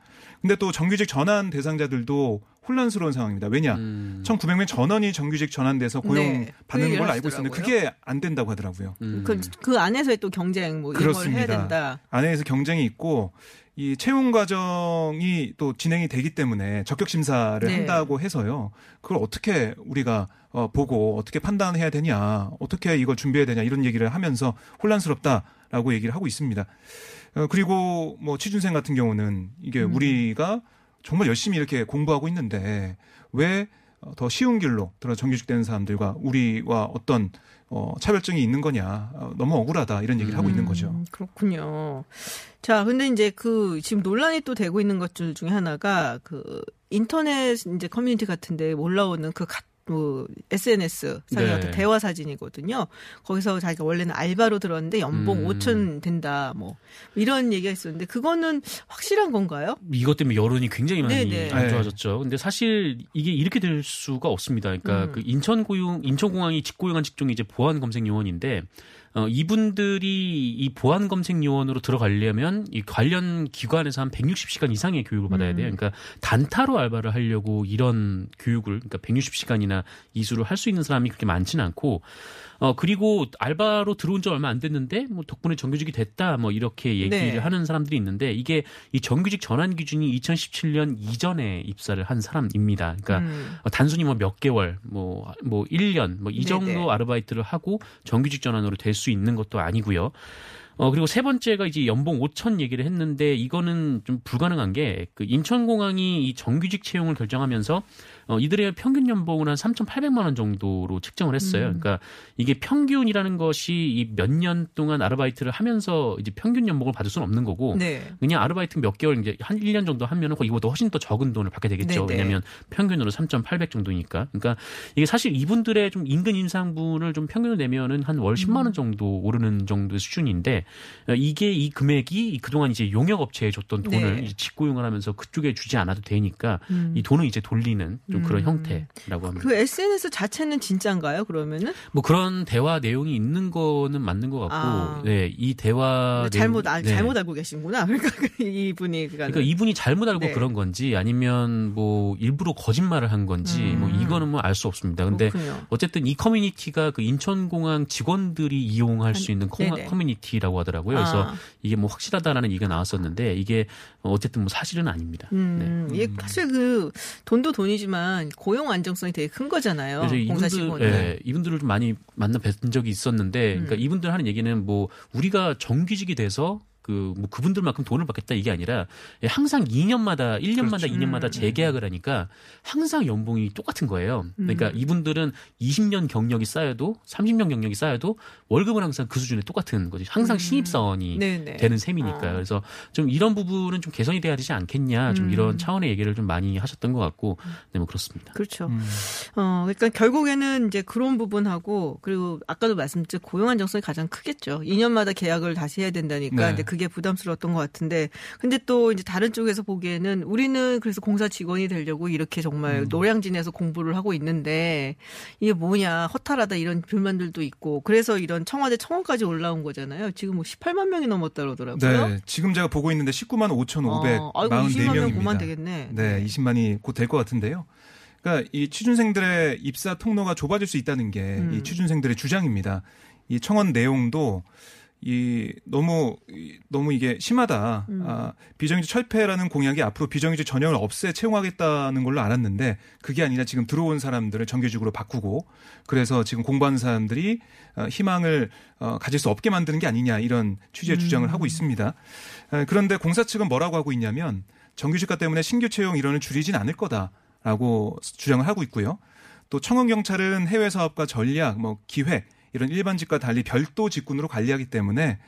Speaker 3: 근데 또 정규직 전환 대상자들도 혼란스러운 상황입니다. 왜냐?
Speaker 6: 음.
Speaker 3: 1,900명 전원이 정규직 전환돼서 고용
Speaker 1: 네,
Speaker 3: 받는 걸 알고 있었는데. 그게 안 된다고 하더라고요.
Speaker 6: 음.
Speaker 1: 그, 그 안에서의 또 경쟁 뭐 이런 걸 해야
Speaker 3: 그렇습니다.
Speaker 1: 된다.
Speaker 3: 안에서 경쟁이 있고 이 채용 과정이 또 진행이 되기 때문에 적격 심사를
Speaker 1: 네.
Speaker 3: 한다고 해서요. 그걸 어떻게 우리가 어, 보고 어떻게 판단해야 되냐, 어떻게 이걸 준비해야 되냐 이런 얘기를 하면서 혼란스럽다라고 얘기를 하고 있습니다. 어, 그리고 뭐 취준생 같은 경우는 이게
Speaker 1: 음.
Speaker 3: 우리가 정말 열심히 이렇게 공부하고 있는데 왜 더 쉬운 길로 들어 정규직 되는 사람들과 우리와 어떤 어, 차별점이 있는 거냐 어, 너무 억울하다 이런 얘기를 하고 있는 거죠.
Speaker 1: 음, 그렇군요. 자, 근데 이제 그 지금 논란이 또 되고 있는 것들 중에 하나가 그 인터넷 이제 커뮤니티 같은데 올라오는 그 가, 뭐 SNS 상의
Speaker 6: 네.
Speaker 1: 어떤 대화 사진이거든요. 거기서 자기가 원래는 알바로 들었는데 연봉
Speaker 6: 음.
Speaker 1: 5천 된다 뭐 이런 얘기가 있었는데 그거는 확실한 건가요?
Speaker 6: 이것 때문에 여론이 굉장히 많이
Speaker 1: 네네.
Speaker 6: 안 좋아졌죠. 근데 사실 이게 이렇게 될 수가 없습니다. 그러니까
Speaker 1: 음.
Speaker 6: 그 인천 고용 인천공항이 직고용한 직종이 이제 보안 검색 요원인데 어, 이분들이 이 보안 검색 요원으로 들어가려면 이 관련 기관에서 한 160시간 이상의 교육을 받아야 돼요.
Speaker 1: 음.
Speaker 6: 그러니까 단타로 알바를 하려고 이런 교육을 그러니까 160시간이나 이수를 할 수 있는 사람이 그렇게 많지는 않고 어 그리고 알바로 들어온 지 얼마 안 됐는데 뭐 덕분에 정규직이 됐다 뭐 이렇게 얘기를
Speaker 1: 네.
Speaker 6: 하는 사람들이 있는데 이게 이 정규직 전환 기준이 2017년 이전에 입사를 한 사람입니다. 그러니까
Speaker 1: 음.
Speaker 6: 어, 단순히 뭐 몇 개월, 뭐, 뭐 1년, 뭐 이 정도
Speaker 1: 네네.
Speaker 6: 아르바이트를 하고 정규직 전환으로 될 수 있는 것도 아니고요. 어, 그리고 세 번째가 이제 연봉 5천 얘기를 했는데 이거는 좀 불가능한 게 그 인천공항이 이 정규직 채용을 결정하면서 어, 이들의 평균 연봉은 한 3,800만 원 정도로 측정을 했어요.
Speaker 1: 음.
Speaker 6: 그러니까 이게 평균이라는 것이 이 몇 년 동안 아르바이트를 하면서 이제 평균 연봉을 받을 수는 없는 거고
Speaker 1: 네.
Speaker 6: 그냥 아르바이트 몇 개월 이제 한 1년 정도 하면은 거의 이거보다 훨씬 더 적은 돈을 받게 되겠죠.
Speaker 1: 네네.
Speaker 6: 왜냐면 평균으로 3,800 정도니까. 그러니까 이게 사실 이분들의 좀 임금 인상분을 좀 평균을 내면은 한 월 10만
Speaker 1: 음.
Speaker 6: 원 정도 오르는 정도의 수준인데 어, 이게 이 금액이 이 그동안 이제 용역 업체에 줬던 돈을
Speaker 1: 네.
Speaker 6: 직고용을 하면서 그쪽에 주지 않아도 되니까
Speaker 1: 음.
Speaker 6: 이 돈을 이제 돌리는 좀 그런
Speaker 1: 음.
Speaker 6: 형태라고 합니다.
Speaker 1: 그 SNS 자체는 진짜인가요? 그러면은
Speaker 6: 뭐 그런 대화 내용이 있는 거는 맞는 것 같고,
Speaker 1: 아.
Speaker 6: 네, 이 대화
Speaker 1: 잘못 알,
Speaker 6: 네.
Speaker 1: 잘못 알고 계신구나. 그러니까 이분이 그러니까
Speaker 6: 그러니까 이분이 잘못 알고
Speaker 1: 네.
Speaker 6: 그런 건지 아니면 뭐 일부러 거짓말을 한 건지
Speaker 1: 음.
Speaker 6: 뭐 이거는 뭐 알 수 없습니다. 근데
Speaker 1: 그렇군요.
Speaker 6: 어쨌든 이 커뮤니티가 그 인천공항 직원들이 이용할 수 있는 커,
Speaker 1: 네네.
Speaker 6: 커뮤니티라고 하더라고요. 그래서
Speaker 1: 아.
Speaker 6: 이게 뭐 확실하다라는 얘기가 나왔었는데 이게 어쨌든 뭐 사실은 아닙니다.
Speaker 1: 음,
Speaker 6: 네.
Speaker 1: 이게 사실 그 돈도 돈이지만 고용 안정성이 되게 큰 거잖아요.
Speaker 6: 그래서
Speaker 1: 공사
Speaker 6: 이분들. 예, 이분들을 좀 많이 만나 뵌 적이 있었는데, 그러니까
Speaker 1: 음.
Speaker 6: 이분들 하는 얘기는 뭐 우리가 정규직이 돼서 그 뭐 그분들만큼 돈을 받겠다 이게 아니라 예, 항상 2년마다 1년마다
Speaker 3: 그렇죠.
Speaker 6: 2년마다
Speaker 1: 음.
Speaker 6: 재계약을 하니까 항상 연봉이 똑같은 거예요. 그러니까
Speaker 1: 음.
Speaker 6: 이분들은 20년 경력이 쌓여도 30년 경력이 쌓여도 월급은 항상 그 수준에 똑같은 거지. 항상
Speaker 1: 음.
Speaker 6: 신입 사원이
Speaker 1: 네네.
Speaker 6: 되는 셈이니까요.
Speaker 1: 아.
Speaker 6: 그래서 좀 이런 부분은 좀 개선이 돼야 되지 않겠냐. 좀
Speaker 1: 음.
Speaker 6: 이런 차원의 얘기를 좀 많이 하셨던 것 같고, 네, 뭐 그렇습니다.
Speaker 1: 그렇죠.
Speaker 3: 음.
Speaker 1: 어, 그러니까 결국에는 이제 그런 부분하고 그리고 아까도 말씀드렸죠 고용 안정성이 가장 크겠죠. 2년마다 계약을 다시 해야 된다니까
Speaker 3: 네.
Speaker 1: 그게 부담스러웠던 것 같은데 근데 또 이제 다른 쪽에서 보기에는 우리는 그래서 공사 직원이 되려고 이렇게 정말
Speaker 3: 음.
Speaker 1: 노량진에서 공부를 하고 있는데 이게 뭐냐 허탈하다 이런 불만들도 있고 그래서 이런 청와대 청원까지 올라온 거잖아요. 지금 뭐 18만 명이 넘었다 그러더라고요.
Speaker 3: 네, 지금 제가 보고 있는데 19만 5,544명입니다.
Speaker 1: 어, 아이고 20만 명 보면 되겠네.
Speaker 3: 네, 20만이 곧 될 것 같은데요. 그러니까 이 취준생들의 입사 통로가 좁아질 수 있다는 게이
Speaker 1: 음.
Speaker 3: 취준생들의 주장입니다. 이 청원 내용도 이 너무 이 너무 이게 심하다.
Speaker 1: 음.
Speaker 3: 아, 비정규직 철폐라는 공약이 앞으로 비정규직 전형을 없애 채용하겠다는 걸로 알았는데 그게 아니라 지금 들어온 사람들을 정규직으로 바꾸고 그래서 지금 공부하는 사람들이 어, 희망을 어, 가질 수 없게 만드는 게 아니냐 이런 취지의
Speaker 1: 음.
Speaker 3: 주장을 하고 있습니다. 에, 그런데 공사 측은 뭐라고 하고 있냐면 정규직화 때문에 신규 채용 인원을 줄이진 않을 거다라고 주장을 하고 있고요. 또 청원 경찰은 해외 사업과 전략, 뭐 기획 이런 일반직과 달리 별도 직군으로 관리하기 때문에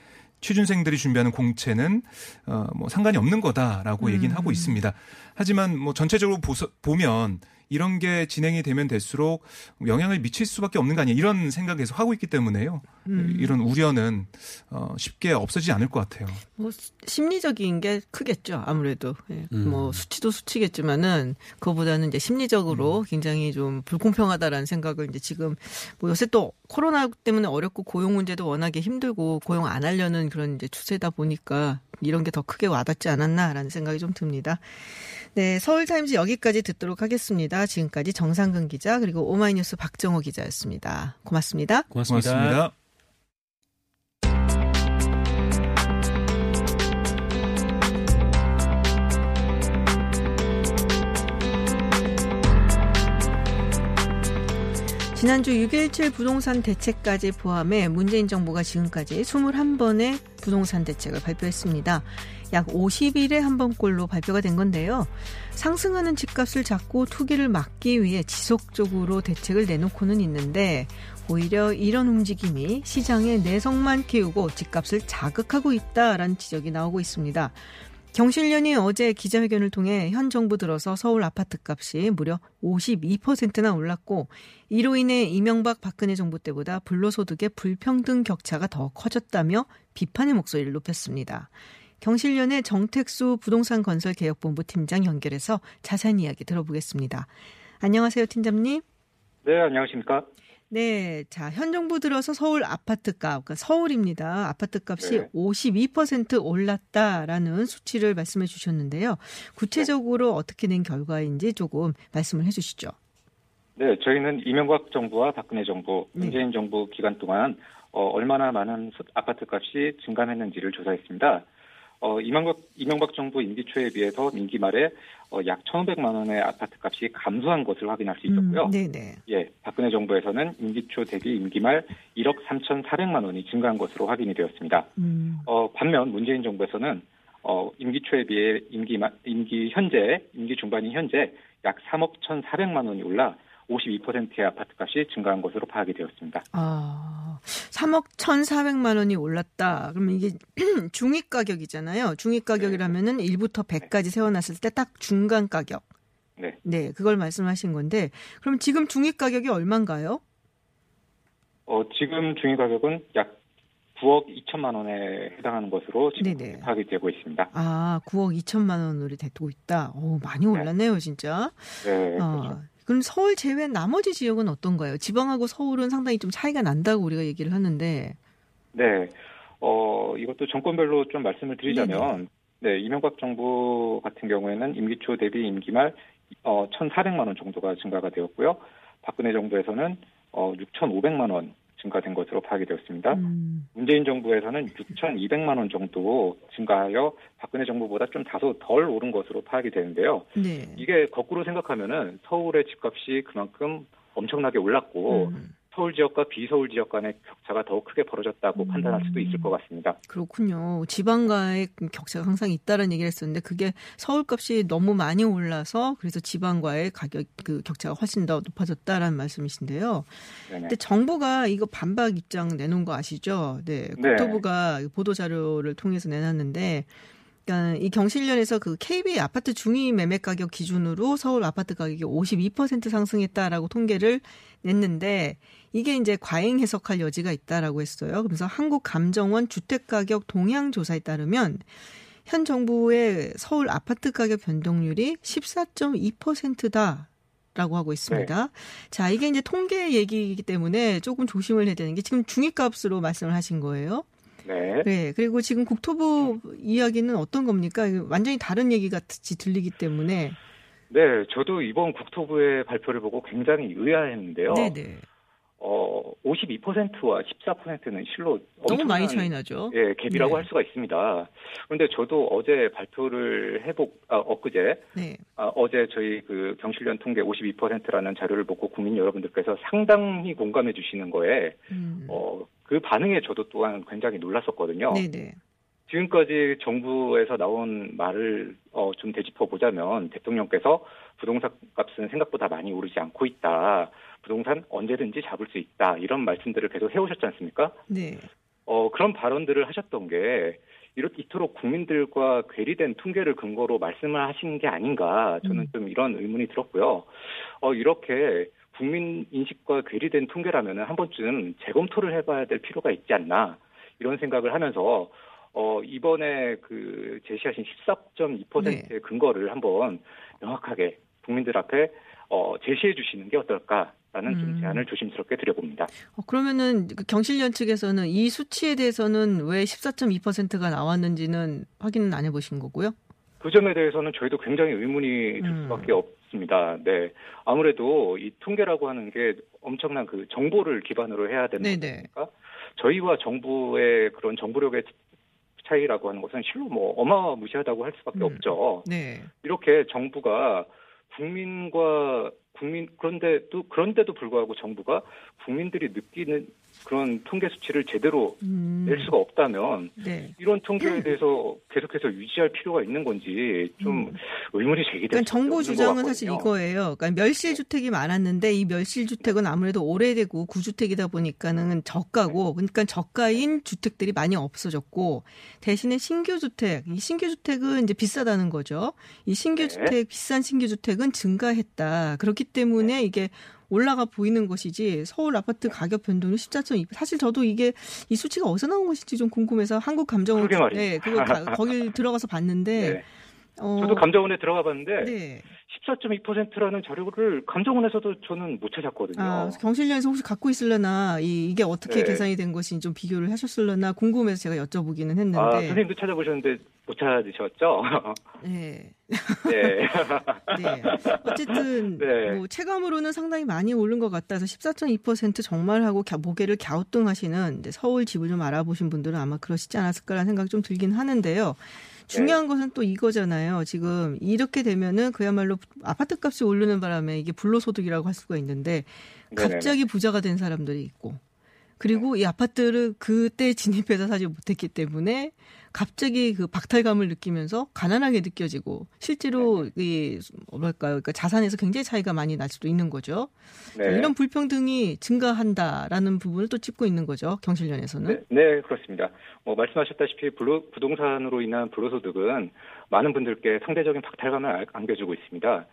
Speaker 3: 취준생들이 준비하는 공채는 어뭐 상관이 없는 거다라고
Speaker 1: 음.
Speaker 3: 얘기는 하고 있습니다. 하지만 뭐 전체적으로 보서, 보면 이런 게 진행이 되면 될수록 영향을 미칠 수밖에 없는 거 아니야 이런 생각에서 하고 있기 때문에요.
Speaker 1: 음.
Speaker 3: 이런 우려는 어, 쉽게 없어지지 않을 것 같아요.
Speaker 1: 뭐 심리적인 게 크겠죠. 아무래도 예.
Speaker 6: 음.
Speaker 1: 뭐 수치도 수치겠지만은 그거보다는 이제 심리적으로 굉장히 좀 불공평하다라는 생각을 이제 지금 뭐 요새 또 코로나 때문에 어렵고 고용 문제도 워낙에 힘들고 고용 안 하려는 그런 이제 추세다 보니까 이런 게 더 크게 와닿지 않았나라는 생각이 좀 듭니다. 네, 서울타임즈 여기까지 듣도록 하겠습니다. 지금까지 정상근 기자 그리고 오마이뉴스 박정호 기자였습니다. 고맙습니다.
Speaker 6: 고맙습니다.
Speaker 3: 고맙습니다.
Speaker 1: 지난주 6.17 부동산 대책까지 포함해 문재인 정부가 지금까지 21번의 부동산 대책을 발표했습니다. 약 50일에 한 번꼴로 발표가 된 건데요. 상승하는 집값을 잡고 투기를 막기 위해 지속적으로 대책을 내놓고는 있는데 오히려 이런 움직임이 시장의 내성만 키우고 집값을 자극하고 있다라는 지적이 나오고 있습니다. 경실련이 어제 기자회견을 통해 현 정부 들어서 서울 아파트 값이 무려 52%나 올랐고 이로 인해 이명박 박근혜 정부 때보다 불로소득의 불평등 격차가 더 커졌다며 비판의 목소리를 높였습니다. 경실련의 정택수 부동산 건설 개혁본부 팀장 연결해서 자세한 이야기 들어보겠습니다. 안녕하세요, 팀장님.
Speaker 7: 네, 안녕하십니까?
Speaker 1: 네, 자, 현 정부 들어서 서울 아파트 값, 그러니까 서울입니다. 아파트 값이
Speaker 7: 네.
Speaker 1: 52% 올랐다라는 수치를 말씀해 주셨는데요. 구체적으로 어떻게 낸 결과인지 조금 말씀을 해 주시죠.
Speaker 7: 네, 저희는 이명박 정부와 박근혜 정부,
Speaker 1: 네.
Speaker 7: 문재인 정부 기간 동안 어, 얼마나 많은 수- 아파트 값이 증감했는지를 조사했습니다. 어, 이명박, 이명박 정부 임기 초에 비해서 임기 말에 어, 약 1,500만 원의 아파트 값이 감소한 것을 확인할 수 있었고요.
Speaker 1: 음, 네네.
Speaker 7: 예, 박근혜 정부에서는 임기 초 대비 임기 말 1억 3,400만 원이 증가한 것으로 확인이 되었습니다.
Speaker 1: 음,
Speaker 7: 어, 반면 문재인 정부에서는 어, 임기 초에 비해 임기 마- 임기 현재 임기 중반인 현재 약 3억 1,400만 원이 올라 52%의 아파트 값이 증가한 것으로 파악이 되었습니다.
Speaker 1: 아, 3억 1,400만 원이 올랐다. 그러면 이게 중위 가격이잖아요. 중위 가격이라면은 1부터 100까지 세워놨을 때 딱 중간 가격.
Speaker 7: 네.
Speaker 1: 네, 그걸 말씀하신 건데, 그럼 지금 중위 가격이 얼마인가요?
Speaker 7: 어, 지금 중위 가격은 약 9억 2천만 원에 해당하는 것으로 지금
Speaker 1: 네네.
Speaker 7: 파악이 되고 있습니다.
Speaker 1: 아, 9억 2천만 원으로 되고 있다. 오, 많이 올랐네요, 진짜.
Speaker 7: 네, 그렇죠.
Speaker 1: 어, 그럼 서울 제외 나머지 지역은 어떤가요? 지방하고 서울은 상당히 좀 차이가 난다고 우리가 얘기를 하는데.
Speaker 7: 네. 어, 이것도 정권별로 좀 말씀을 드리자면, 네, 이명박 정부 같은 경우에는 임기 초 대비 임기 말, 어, 1,400만 원 정도가 증가가 되었고요. 박근혜 정부에서는, 어, 6,500만 원 증가된 것으로 파악이 되었습니다.
Speaker 1: 음,
Speaker 7: 문재인 정부에서는 6,200만 원 정도 증가하여 박근혜 정부보다 좀 다소 덜 오른 것으로 파악이 되는데요.
Speaker 1: 네.
Speaker 7: 이게 거꾸로 생각하면은 서울의 집값이 그만큼 엄청나게 올랐고,
Speaker 1: 음.
Speaker 7: 서울 지역과 비서울 지역 간의 격차가 더 크게 벌어졌다고
Speaker 1: 음.
Speaker 7: 판단할 수도 있을 것 같습니다.
Speaker 1: 그렇군요. 지방과의 격차가 항상 있다는 얘기를 했었는데 그게 서울 값이 너무 많이 올라서 그래서 지방과의 가격 그 격차가 훨씬 더 높아졌다라는 말씀이신데요.
Speaker 7: 네네.
Speaker 1: 근데 정부가 이거 반박 입장 내놓은 거 아시죠? 네.
Speaker 7: 네.
Speaker 1: 국토부가 보도 자료를 통해서 내놨는데 그러니까 이 경실련에서 그 KB 아파트 중위 매매 가격 기준으로 서울 아파트 가격이 52% 상승했다라고 통계를 냈는데 이게 이제 과잉 해석할 여지가 있다라고 했어요. 그래서 한국감정원 주택가격 동향 조사에 따르면 현 정부의 서울 아파트 가격 변동률이 14.2%다. 라고 하고 있습니다. 자, 이게 이제 통계 얘기이기 때문에 조금 조심을 해야 되는 게 지금 중위값으로 말씀을 하신 거예요.
Speaker 7: 네.
Speaker 1: 네. 그리고 지금 국토부 이야기는 어떤 겁니까? 완전히 다른 얘기 같이 들리기 때문에.
Speaker 7: 네, 저도 이번 국토부의 발표를 보고 굉장히 의아했는데요.
Speaker 1: 네네.
Speaker 7: 어, 52%와 14%는 실로
Speaker 1: 너무 많이 차이 나죠.
Speaker 7: 예, 갭이라고
Speaker 1: 네.
Speaker 7: 할 수가 있습니다. 그런데 저도 어제 발표를 해보, 아, 엊그제,
Speaker 1: 네.
Speaker 7: 아, 어제 저희 그 경실련 통계 52%라는 자료를 보고 국민 여러분들께서 상당히 공감해 주시는 거에,
Speaker 1: 음.
Speaker 7: 어, 그 반응에 저도 또한 굉장히 놀랐었거든요.
Speaker 1: 네네.
Speaker 7: 지금까지 정부에서 나온 말을 어, 좀 되짚어 보자면 대통령께서 부동산 값은 생각보다 많이 오르지 않고 있다. 부동산 언제든지 잡을 수 있다. 이런 말씀들을 계속 해오셨지 않습니까?
Speaker 1: 네.
Speaker 7: 어, 그런 발언들을 하셨던 게 이렇, 이토록 국민들과 괴리된 통계를 근거로 말씀을 하시는 게 아닌가 저는 좀 이런 의문이 들었고요. 어, 이렇게 국민 인식과 괴리된 통계라면 한 번쯤 재검토를 해봐야 될 필요가 있지 않나 이런 생각을 하면서 어, 이번에 그 제시하신 14.2%의
Speaker 1: 네.
Speaker 7: 근거를 한번 명확하게 국민들 앞에 어, 제시해 주시는 게 어떨까 라는
Speaker 1: 음.
Speaker 7: 좀 제안을 조심스럽게 드려봅니다.
Speaker 1: 어, 그러면은 그 경실련 측에서는 이 수치에 대해서는 왜 14.2%가 나왔는지는 확인은 안 해보신 거고요?
Speaker 7: 그 점에 대해서는 저희도 굉장히 의문이 들
Speaker 1: 음.
Speaker 7: 수밖에 없습니다. 네. 아무래도 이 통계라고 하는 게 엄청난 그 정보를 기반으로 해야 되는. 거니까 저희와 정부의 그런 정보력의 차이라고 하는 것은 실로 뭐 어마무시하다고 할 수밖에
Speaker 1: 음.
Speaker 7: 없죠.
Speaker 1: 네.
Speaker 7: 이렇게 정부가 국민과 국민 그런데도 그런데도 불구하고 정부가 국민들이 느끼는 그런 통계 수치를 제대로
Speaker 1: 음,
Speaker 7: 낼 수가 없다면
Speaker 1: 네.
Speaker 7: 이런 통계에 대해서 계속해서 유지할 필요가 있는 건지 좀
Speaker 1: 음.
Speaker 7: 의문이 제기될
Speaker 1: 그러니까 정부 주장은
Speaker 7: 것
Speaker 1: 사실. 이거예요. 그러니까 멸실 주택이 많았는데 이 멸실 주택은 아무래도 오래되고 구주택이다 보니까는 저가고 그러니까 저가인 주택들이 많이 없어졌고 대신에 신규 주택, 이 신규 주택은 이제 비싸다는 거죠. 이 신규
Speaker 7: 네.
Speaker 1: 주택 비싼 신규 주택은 증가했다. 그렇기 때문에 이게 올라가 보이는 것이지 서울 아파트 가격 변동이 14.2. 사실 저도 이게 이 수치가 어디서 나온 것인지 좀 궁금해서 한국 감정원. 네, 그거 가- 거길 들어가서 봤는데
Speaker 7: 네.
Speaker 1: 어,
Speaker 7: 저도 감정원에 들어가 봤는데
Speaker 1: 네.
Speaker 7: 14.2%라는 자료를 감정원에서도 저는 못 찾았거든요.
Speaker 1: 아, 경실련에서 혹시 갖고 있을려나 이, 이게 어떻게
Speaker 7: 네.
Speaker 1: 계산이 된 것인지 좀 비교를 하셨을려나 궁금해서 제가 여쭤보기는 했는데.
Speaker 7: 아, 선생님도 찾아보셨는데 못 찾으셨죠?
Speaker 1: 네.
Speaker 7: 네.
Speaker 1: 네. 어쨌든
Speaker 7: 네.
Speaker 1: 뭐 체감으로는 상당히 많이 오른 것 같아서 14.2% 정말 하고 갸- 고개를 갸우뚱하시는 서울 집을 좀 알아보신 분들은 아마 그러시지 않았을까라는 생각이 좀 들긴 하는데요. 중요한 것은 또 이거잖아요. 지금 이렇게 되면은 그야말로 아파트 값이 오르는 바람에 이게 불로소득이라고 할 수가 있는데. 갑자기 부자가 된 사람들이 있고 그리고 이 아파트를 그때 진입해서 사지 못했기 때문에 갑자기 그 박탈감을 느끼면서 가난하게 느껴지고 실제로 이 뭐랄까요, 그러니까 자산에서 굉장히 차이가 많이 날 수도 있는 거죠.
Speaker 7: 네.
Speaker 1: 이런 불평등이 증가한다라는 부분을 또 짚고 있는 거죠 경실련에서는.
Speaker 7: 네, 네, 그렇습니다. 뭐 말씀하셨다시피 불로- 부동산으로 인한 불로소득은 많은 분들께 상대적인 박탈감을 안- 안겨주고 있습니다.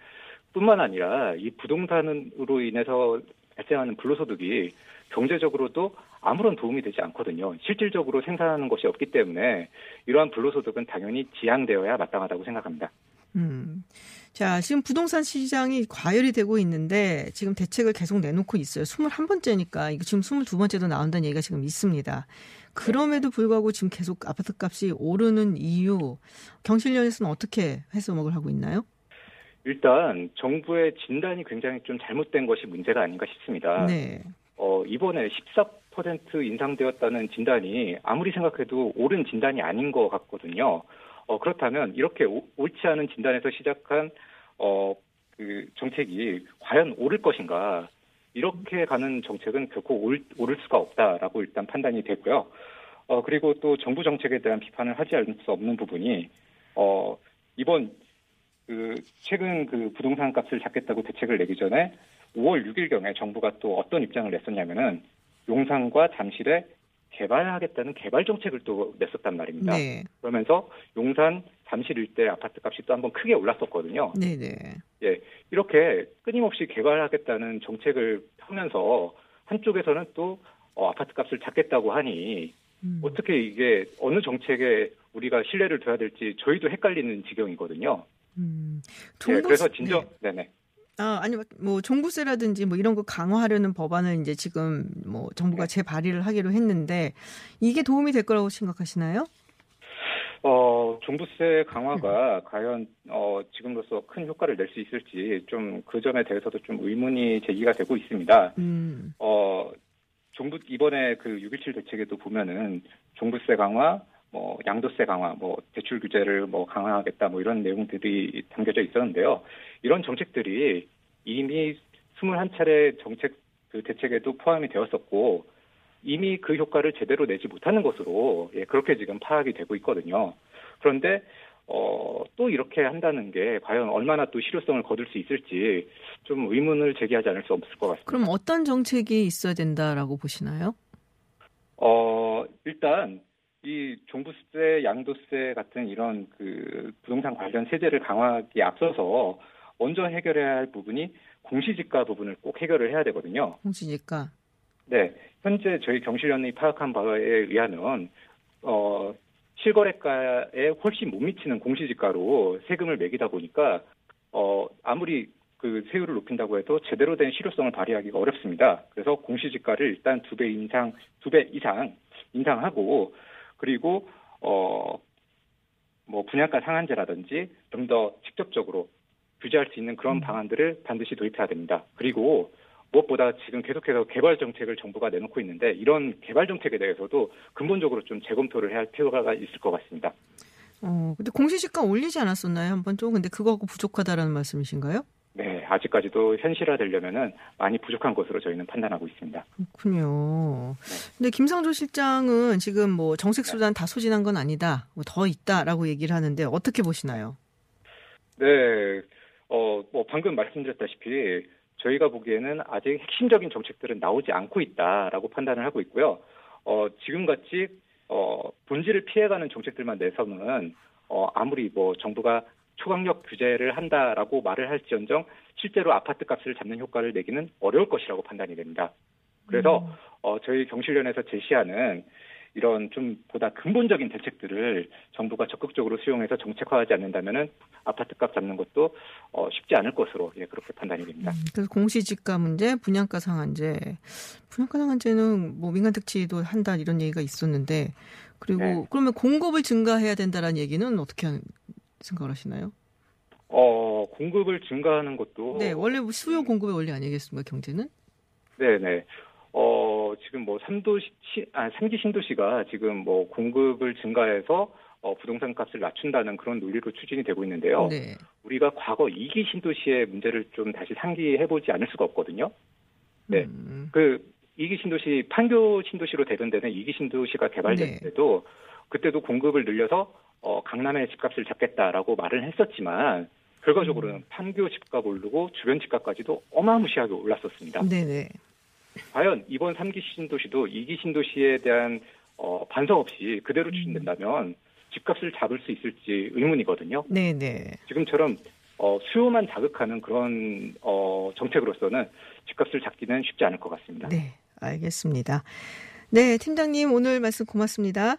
Speaker 7: 뿐만 아니라 이 부동산으로 인해서 발생하는 불로소득이 경제적으로도 아무런 도움이 되지 않거든요. 실질적으로 생산하는 것이 없기 때문에 이러한 불로소득은 당연히 지양되어야 마땅하다고 생각합니다.
Speaker 1: 음. 자, 지금 부동산 시장이 과열이 되고 있는데 지금 대책을 계속 내놓고 있어요. 21번째니까 이거 지금 22번째도 나온다는 얘기가 지금 있습니다. 그럼에도 불구하고 지금 계속 아파트 값이 오르는 이유 경실련에서는 어떻게 해석을 하고 있나요?
Speaker 7: 일단 정부의 진단이 굉장히 좀 잘못된 것이 문제가 아닌가 싶습니다.
Speaker 1: 네.
Speaker 7: 어, 이번에 14% 인상되었다는 진단이 아무리 생각해도 옳은 진단이 아닌 것 같거든요. 어, 그렇다면 이렇게 오- 옳지 않은 진단에서 시작한 어, 그 정책이 과연 옳을 것인가? 이렇게 가는 정책은 결코 옳, 옳을 수가 없다라고 일단 판단이 되고요. 어, 그리고 또 정부 정책에 대한 비판을 하지 않을 수 없는 부분이 어, 이번 그 최근 그 부동산 값을 잡겠다고 대책을 내기 전에 5월 6일경에 정부가 또 어떤 입장을 냈었냐면은 용산과 잠실에 개발하겠다는 개발 정책을 또 냈었단 말입니다.
Speaker 1: 네.
Speaker 7: 그러면서 용산, 잠실 일대 아파트 값이 또 한번 크게 올랐었거든요.
Speaker 1: 네, 네.
Speaker 7: 예, 이렇게 끊임없이 개발하겠다는 정책을 하면서 한쪽에서는 또 어, 아파트 값을 잡겠다고 하니
Speaker 1: 음.
Speaker 7: 어떻게 이게 어느 정책에 우리가 신뢰를 둬야 될지 저희도 헷갈리는 지경이거든요.
Speaker 1: 음.
Speaker 7: 예, 그래서 진정,
Speaker 1: 네.
Speaker 7: 네네.
Speaker 1: 아, 아니, 뭐, 종부세라든지 뭐 이런 거 강화하려는 법안을 이제 지금 뭐 정부가
Speaker 7: 네.
Speaker 1: 재발의를 하기로 했는데 이게 도움이 될 거라고 생각하시나요?
Speaker 7: 어, 종부세 강화가
Speaker 1: 음.
Speaker 7: 과연 어, 지금로서 큰 효과를 낼 수 있을지 좀 그 점에 대해서도 좀 의문이 제기가 되고 있습니다.
Speaker 1: 음.
Speaker 7: 어, 종부 이번에 그 6.17 대책에도 보면은 종부세 강화, 뭐 양도세 강화, 뭐 대출 규제를 뭐 강화하겠다 뭐 이런 내용들이 담겨져 있었는데요. 이런 정책들이 이미 21차례 정책 그 대책에도 포함이 되었었고 이미 그 효과를 제대로 내지 못하는 것으로 예, 그렇게 지금 파악이 되고 있거든요. 그런데 어, 또 이렇게 한다는 게 과연 얼마나 또 실효성을 거둘 수 있을지 좀 의문을 제기하지 않을 수 없을 것 같습니다.
Speaker 1: 그럼 어떤 정책이 있어야 된다라고 보시나요?
Speaker 7: 어, 일단 이 종부세, 양도세 같은 이런 그 부동산 관련 세제를 강화하기에 앞서서 먼저 해결해야 할 부분이 공시지가 부분을 꼭 해결을 해야 되거든요.
Speaker 1: 공시지가.
Speaker 7: 네, 현재 저희 경실련이 파악한 바에 의하면 어 실거래가에 훨씬 못 미치는 공시지가로 세금을 매기다 보니까 어 아무리 그 세율을 높인다고 해도 제대로 된 실효성을 발휘하기가 어렵습니다. 그래서 공시지가를 일단 두 배 인상, 두 배 이상 인상하고 그리고 어 뭐 분양가 상한제라든지 좀 더 직접적으로 규제할 수 있는 그런 방안들을 반드시 도입해야 됩니다. 그리고 무엇보다 지금 계속해서 개발 정책을 정부가 내놓고 있는데 이런 개발 정책에 대해서도 근본적으로 좀 재검토를 해야 할 필요가 있을 것 같습니다.
Speaker 1: 어, 근데 공시지가 올리지 않았었나요? 한번 좀 근데 그거하고 부족하다라는 말씀이신가요?
Speaker 7: 네, 아직까지도 현실화되려면은 많이 부족한 것으로 저희는 판단하고 있습니다.
Speaker 1: 그렇군요. 근데 김상조 실장은 지금 뭐 정책 수단 다 소진한 건 아니다, 뭐 더 있다라고 얘기를 하는데 어떻게 보시나요?
Speaker 7: 네, 어, 뭐 방금 말씀드렸다시피 저희가 보기에는 아직 핵심적인 정책들은 나오지 않고 있다라고 판단을 하고 있고요. 어, 지금같이 어, 본질을 피해가는 정책들만 내서는 어, 아무리 뭐 정부가 초강력 규제를 한다라고 말을 할지언정 실제로 아파트 값을 잡는 효과를 내기는 어려울 것이라고 판단이 됩니다. 그래서
Speaker 1: 음.
Speaker 7: 어, 저희 경실련에서 제시하는 이런 좀 보다 근본적인 대책들을 정부가 적극적으로 수용해서 정책화하지 않는다면은 아파트 값 잡는 것도 어, 쉽지 않을 것으로 예, 그렇게 판단이 됩니다.
Speaker 1: 음, 그래서 공시지가 문제, 분양가 상한제, 분양가 상한제는 뭐 민간 택지도 한다 이런 얘기가 있었는데 그리고
Speaker 7: 네.
Speaker 1: 그러면 공급을 증가해야 된다라는 얘기는 어떻게 하- 생각을 하시나요?
Speaker 7: 어, 공급을 증가하는 것도
Speaker 1: 네, 원래 수요 공급의 원리 아니겠습니까 경제는?
Speaker 7: 네 네. 어, 지금 뭐 3도시, 아, 3기 신도시가 지금 뭐 공급을 증가해서 어, 부동산 값을 낮춘다는 그런 논리로 추진이 되고 있는데요.
Speaker 1: 네.
Speaker 7: 우리가 과거 2기 신도시의 문제를 좀 다시 상기해 보지 않을 수가 없거든요. 네.
Speaker 1: 음,
Speaker 7: 그 2기 신도시, 판교 신도시로 대변되는 2기 신도시가 개발될
Speaker 1: 네.
Speaker 7: 때도 그때도 공급을 늘려서 어, 강남의 집값을 잡겠다라고 말을 했었지만 결과적으로는
Speaker 1: 음.
Speaker 7: 판교 집값 오르고 주변 집값까지도 어마무시하게 올랐었습니다.
Speaker 1: 네네.
Speaker 7: 과연 이번 3기 신도시도 2기 신도시에 대한 어, 반성 없이 그대로 추진된다면 집값을 잡을 수 있을지 의문이거든요.
Speaker 1: 네네.
Speaker 7: 지금처럼 어, 수요만 자극하는 그런 어, 정책으로서는 집값을 잡기는 쉽지 않을 것 같습니다.
Speaker 1: 네, 알겠습니다. 네, 팀장님 오늘 말씀 고맙습니다.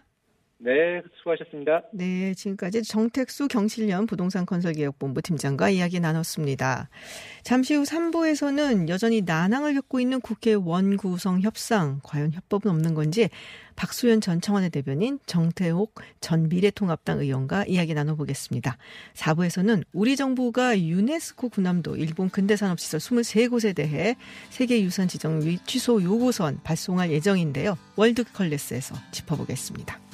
Speaker 7: 네, 수고하셨습니다.
Speaker 1: 네, 지금까지 정택수 경실련 부동산 건설개혁본부 팀장과 이야기 나눴습니다. 잠시 후 3부에서는 여전히 난항을 겪고 있는 국회 원구성 협상, 과연 협법은 없는 건지 박수현 전 청와대 대변인 정태옥 전 미래통합당 의원과 이야기 나눠보겠습니다. 4부에서는 우리 정부가 유네스코 군함도 일본 근대산업시설 23곳에 대해 세계유산 지정 취소 요구선 발송할 예정인데요. 월드컬래스에서 짚어보겠습니다.